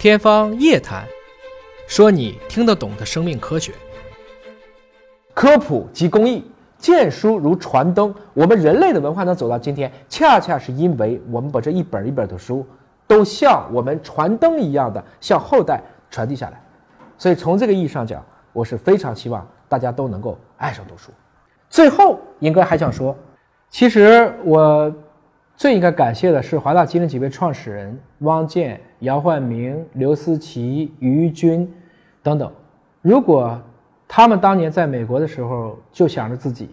天方夜谭，说你听得懂的生命科学。科普及公益，见书如传灯。我们人类的文化能走到今天，恰恰是因为我们把这一本一本的书，都像我们传灯一样的向后代传递下来。所以从这个意义上讲，我是非常希望大家都能够爱上读书。最后，应该还想说，其实我。最应该感谢的是华大基因的几位创始人汪建、姚焕明、刘思齐、于军等等。如果他们当年在美国的时候就想着自己，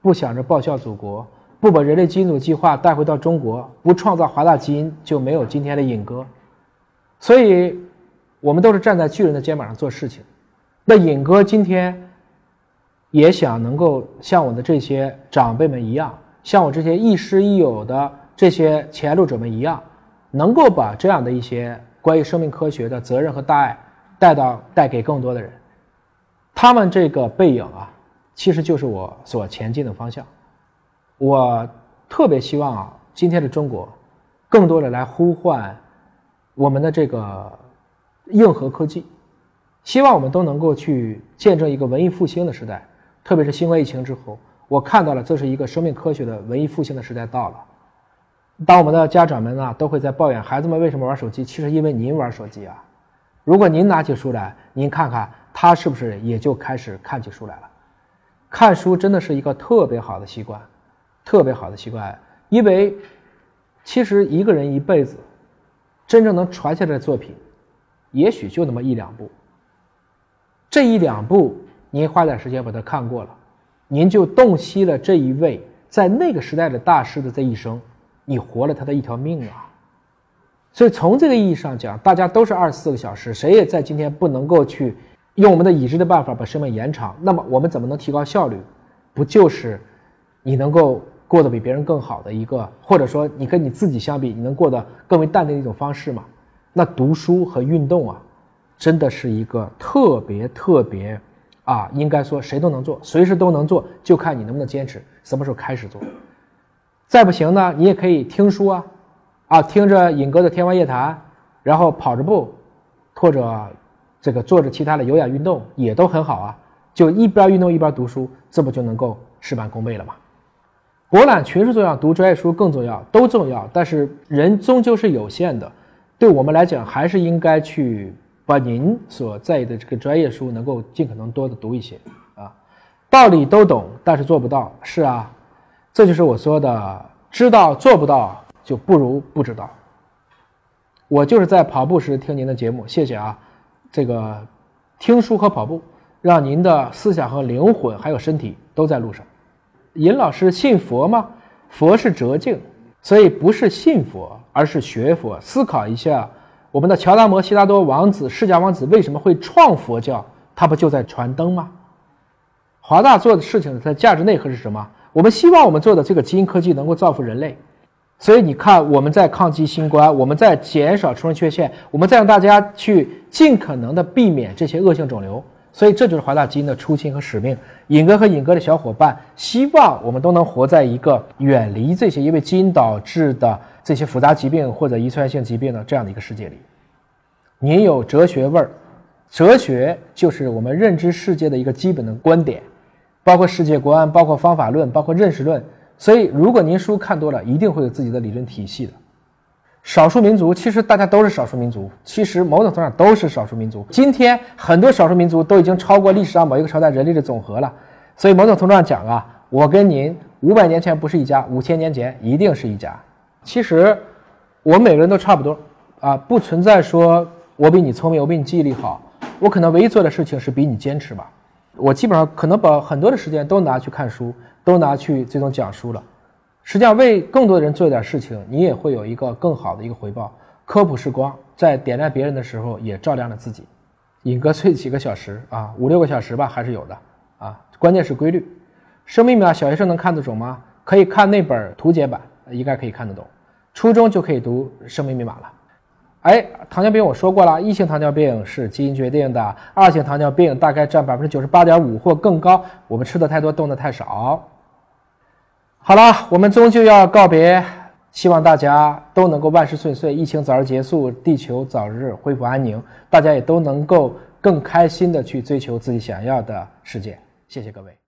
不想着报效祖国，不把人类基因组计划带回到中国，不创造华大基因，就没有今天的尹哥。所以，我们都是站在巨人的肩膀上做事情。那尹哥今天也想能够像我的这些长辈们一样，像我这些亦师亦友的。这些前路者们一样，能够把这样的一些关于生命科学的责任和大爱带到带给更多的人。他们这个背影啊，其实就是我所前进的方向。我特别希望啊，今天的中国，更多的来呼唤我们的这个硬核科技，希望我们都能够去见证一个文艺复兴的时代。特别是新冠疫情之后，我看到了这是一个生命科学的文艺复兴的时代到了。当我们的家长们呢都会在抱怨孩子们为什么玩手机，其实因为您玩手机啊。如果您拿起书来，您看看他是不是也就开始看起书来了。看书真的是一个特别好的习惯，特别好的习惯。因为其实一个人一辈子真正能传下来的作品，也许就那么一两部。这一两部您花点时间把它看过了，您就洞悉了这一位在那个时代的大师的这一生。你活了他的一条命啊！所以从这个意义上讲，大家都是二十四个小时，谁也在今天不能够去用我们的已知的办法把生命延长。那么我们怎么能提高效率？不就是你能够过得比别人更好的一个，或者说你跟你自己相比，你能过得更为淡定的一种方式吗？那读书和运动啊，真的是一个特别特别啊，应该说谁都能做，随时都能做，就看你能不能坚持，什么时候开始做。再不行呢，你也可以听书啊，啊，听着尹哥的《天方夜谭》，然后跑着步，或者这个做着其他的有氧运动，也都很好啊。就一边运动一边读书，这不就能够事半功倍了吗？博览群书重要，读专业书更重要，都重要。但是人终究是有限的，对我们来讲，还是应该去把您所在意的这个专业书能够尽可能多的读一些啊。道理都懂，但是做不到，是啊。这就是我说的，知道做不到就不如不知道。我就是在跑步时听您的节目，谢谢啊。这个听书和跑步，让您的思想和灵魂还有身体都在路上。尹老师信佛吗？佛是哲境，所以不是信佛，而是学佛。思考一下，我们的乔达摩悉达多王子、释迦王子为什么会创佛教？他不就在传灯吗？华大做的事情，它的价值内核是什么？我们希望我们做的这个基因科技能够造福人类，所以你看，我们在抗击新冠，我们在减少出生缺陷，我们在让大家去尽可能的避免这些恶性肿瘤。所以这就是华大基因的初心和使命。尹哥和尹哥的小伙伴希望我们都能活在一个远离这些因为基因导致的这些复杂疾病或者遗传性疾病的这样的一个世界里。您有哲学味儿，哲学就是我们认知世界的一个基本的观点。包括世界观，包括方法论，包括认识论。所以，如果您书看多了，一定会有自己的理论体系的。少数民族其实大家都是少数民族，其实某种程度上都是少数民族。今天很多少数民族都已经超过历史上某一个朝代人类的总和了。所以，某种程度上讲啊，我跟您五百年前不是一家，五千年前一定是一家。其实，我每个人都差不多啊，不存在说我比你聪明，我比你记忆力好。我可能唯一做的事情是比你坚持吧。我基本上可能把很多的时间都拿去看书，都拿去这种讲书了。实际上，为更多的人做一点事情，你也会有一个更好的一个回报。科普是光，在点亮别人的时候，也照亮了自己。尹哥睡几个小时啊？五六个小时吧，还是有的啊。关键是规律。生命密码小学生能看得懂吗？可以看那本图解版，应该可以看得懂。初中就可以读生命密码了。哎，糖尿病我说过了，一型糖尿病是基因决定的，二型糖尿病大概占百分之九十八点五或更高。我们吃的太多，动的太少。好了，我们终究要告别希望大家都能够万事顺遂，疫情早日结束，地球早日恢复安宁，大家也都能够更开心的去追求自己想要的世界。谢谢各位。